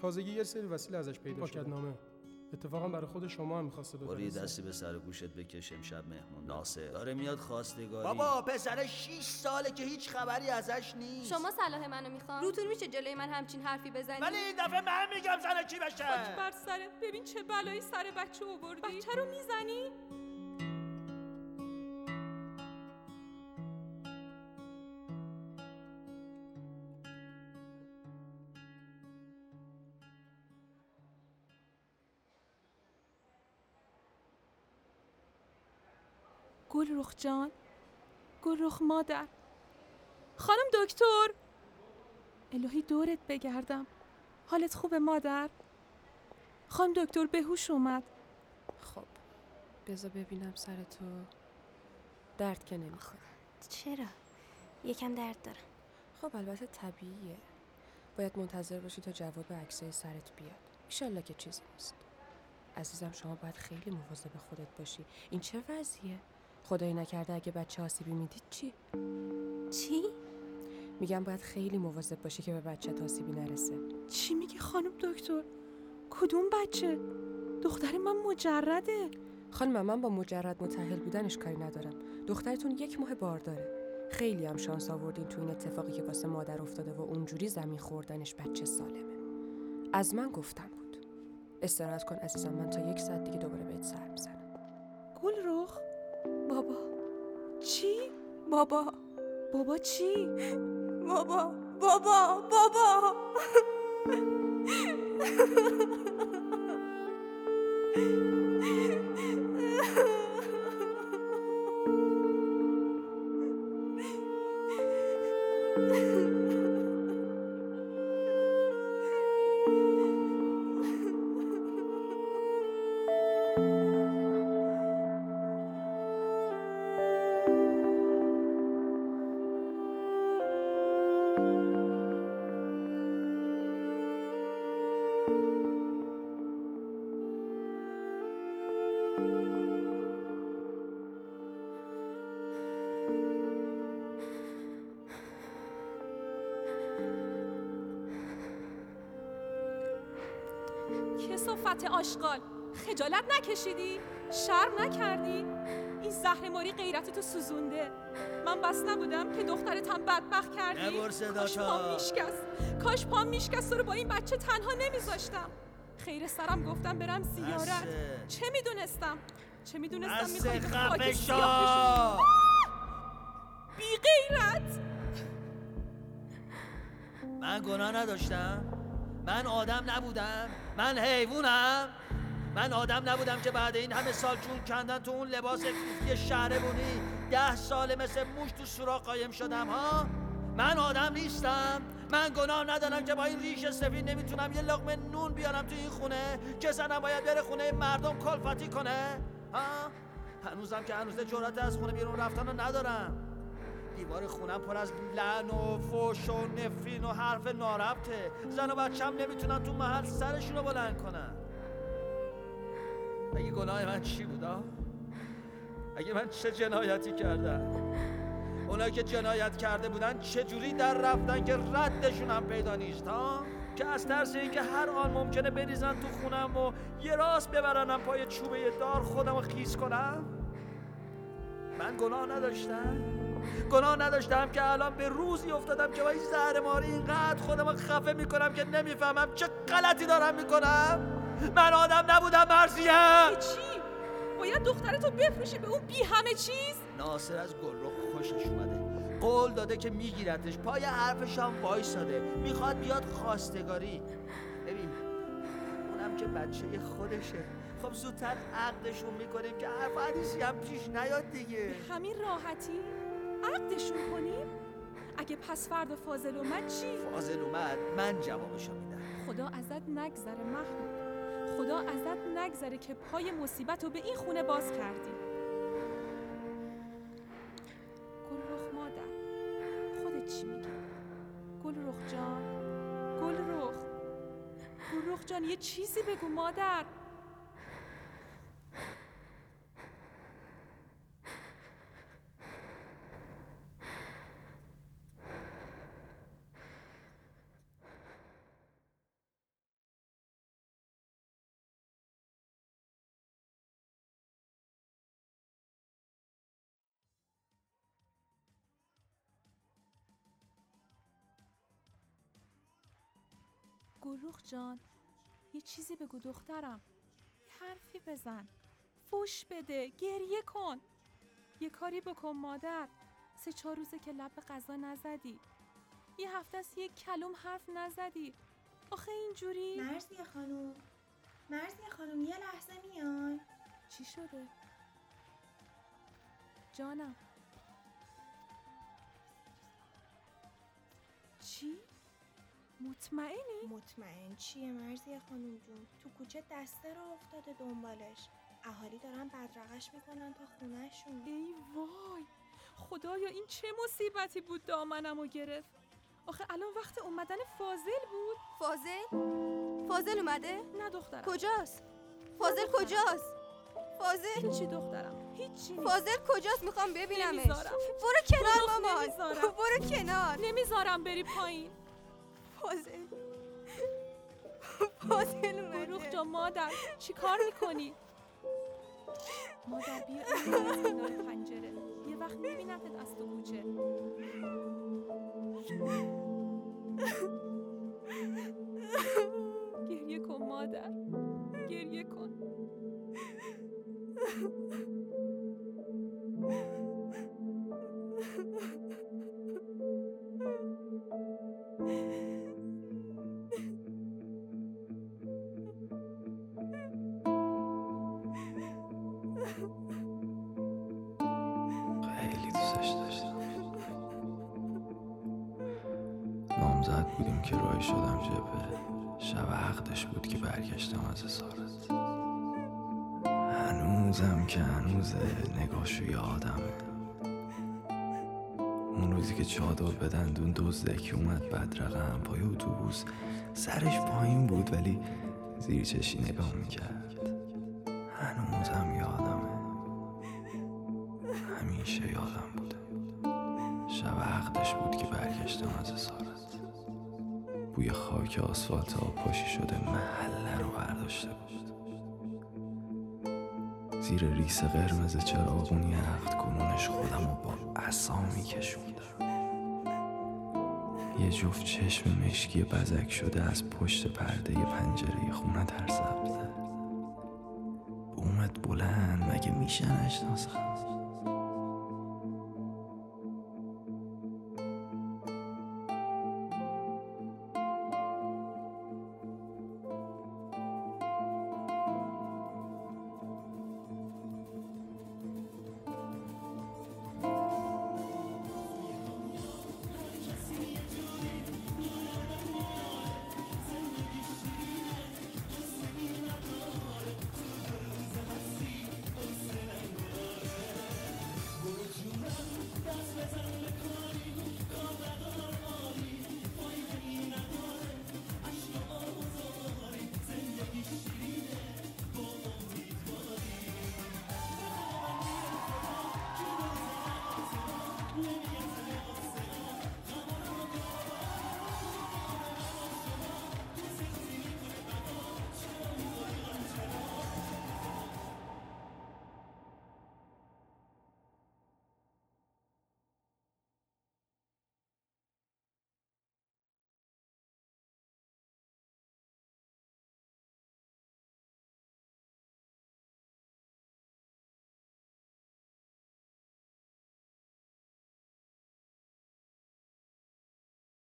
تازگی یه سری وسیله ازش پیدا شده. نامه اتفاقا برای خود شما هم می‌خواسته بفرسته دستی به سر گوشت بکش امشب مهمون. ناصر. داره میاد خواستگاری. بابا پسر 6 ساله که هیچ خبری ازش نیست. شما صلاح منو می‌خوام. روتون میشه جلوی من همچین حرفی بزنی؟ ولی این دفعه من میگم زن کی بشه؟ بر سرت. ببین چه بلایی سر بچه آوردی. بچه رو می‌زنی؟ گل رخ جان گل رخ مادر. خانم دکتر. الهی دورت بگردم. حالت خوبه مادر؟ خانم دکتر بهوش اومد. خب بذار ببینم سر تو. درد که نمی‌خوره. چرا؟ یکم درد دارم. خب البته طبیعیه. باید منتظر باشی تا جواب عکسای سرت بیاد. ایشالله که چیزی نیست. عزیزم شما باید خیلی مواظب خودت باشی. این چه وضعیه؟ خدایی نکرده اگه بچه آسیبی می‌دید چی؟ چی؟ میگم باید خیلی مواظب باشی که به بچه آسیبی نرسه. چی میگی خانم دکتر؟ کدوم بچه؟ دختر من مجرده. خانم من با مجرد متحل بودنش کاری ندارم. دخترتون یک ماه بار داره. خیلی هم شانس آوردین تو این اتفاقی که واسه مادر افتاده و اونجوری زمین خوردنش بچه سالمه. از من گفتم بود. استراحت کن عزیزم من تا یک ساعت دیگه دوباره بهت سر می‌زنم. بابا. بابا چی؟ بابا بابا بابا. کسافت آشغال. خجالت نکشیدی؟ شرم نکردی؟ این زهر ماری غیرتتو سوزونده. من بس نبودم که دخترتم بدبخت کردی. کاش پام میشکست. کاش پام میشکست تو رو با این بچه تنها نمیذاشتم. خیر سرم گفتم برم زیارت. بسه. چه می‌دونستم؟ چه می‌دونستم می‌خوای خاک سیاه بی غیرت. من گناه نداشتم. من آدم نبودم. من حیوانم. من آدم نبودم که بعد این همه سال جون کندن تو اون لباس کوفتی شهره بونی ده ساله مثل موش تو سوراخ قایم شدم ها؟ من آدم نیستم. من گناه ندارم که با این ریش سفید نمی‌تونم یه لقمه نون بیارم تو این خونه که زنم باید بره خونه مردم کلفتی کنه. ها؟ هنوزم که هنوز جرأت از خونه بیرون رفتن رو ندارم. دیوار خونم پر از لعن و فوش و نفرین و حرف ناربطه. زن و بچم نمی‌تونن تو محل سرشون رو بلند کنن. اگه گناه من چی بودا؟ اگه من چه جنایتی کردم؟ اونایی که جنایت کرده بودن چجوری در رفتن که ردشون هم پیدا نیست ها؟ که از ترس اینکه هر آن ممکنه بریزن تو خونم و یه راست ببرنم پای چوبه دار خودم رو خیس کنم؟ من گناه نداشتم؟ گناه نداشتم که الان به روزی افتادم که با این زهر ماری اینقدر خودم خفه می‌کنم که نمی‌فهمم چه غلطی دارم می‌کنم. من آدم نبودم مرزیم چی؟ باید دخترتو بفروشی به اون بی همه چیز؟ ناصر از گلرخ خوشش اومده. قول داده که میگیرتش پای حرفش هم وایساده. می‌خواد بیاد خواستگاری. ببین اونم که بچه خودشه. خب زودتر عقدشون می‌کنیم که حرف هم پیش نیاد دیگه. همین راحتی؟ عقدشون کنیم؟ اگه پس فردا فاضل اومد چی؟ فاضل اومد من جوابشو میدم خدا ازت نگذره محمود خدا ازت نگذره که پای مصیبت رو به این خونه باز کردی گل رخ مادر خودت چی میگی؟ گل رخ جان گل رخ گل رخ جان یه چیزی بگو مادر گلرخ جان یه چیزی بگو دخترم. یه حرفی بزن. فوش بده گریه کن. یه کاری بکن مادر. سه چهار روزه که لب غذا نزدی. یه هفته است یه کلوم حرف نزدی. آخه اینجوری؟ مرزی خانوم. مرزی خانوم یه لحظه میای. چی شده؟ جانم. چی؟ مطمئنی؟ مطمئن. چیه مرزی خانوم جون؟ تو کوچه دسته رو افتاده دنبالش. اهالی دارن بدرقش می‌کنن تا خونهشون. ای وای! خدایا این چه مصیبتی بود دامنمو گرفت؟ آخه الان وقت اومدن فاضل بود. فاضل؟ فاضل اومده؟ نه دخترم. کجاست؟ فاضل کجاست؟ فاضل؟ هیچی دخترم. هیچی. فاضل کجاست؟ می‌خوام ببینمش. نمی‌ذارم. برو کنار مامان. نمی‌ذارم. برو کنار. نمی‌ذارم بری پایین. فاضل. فاضل اومده. گروخ جان مادر چی کار می‌کنی؟ مادر بیا این کنار پنجره. یه وقت میبینتت از تو کوچه. گریه کن مادر. گریه کن. دوستش داشتم. نامزد بودیم که رای شدم جبه. شب عقدش بود که برگشتم از اسارت هنوزم که هنوزه نگاهشو یادمه. اون روزی که چادر به دندون دزدکی اومد بدرقم پای اتوبوس سرش پایین بود ولی زیر چشی نگاه می‌کرد. هنوزم یادمه. همیشه یادم بوده. شب عقدش بود که برگشتم از اسارت بوی خاک آسفالت آب پاشی شده محله رو برداشته بود. زیر ریس قرمز چراغونی عقد کنونش خودم رو با عصا میکشوندم. یه جفت چشم مشکی بزک شده از پشت پرده پنجره خونه در سبزه اومد بلند مگه میشه نشناسم؟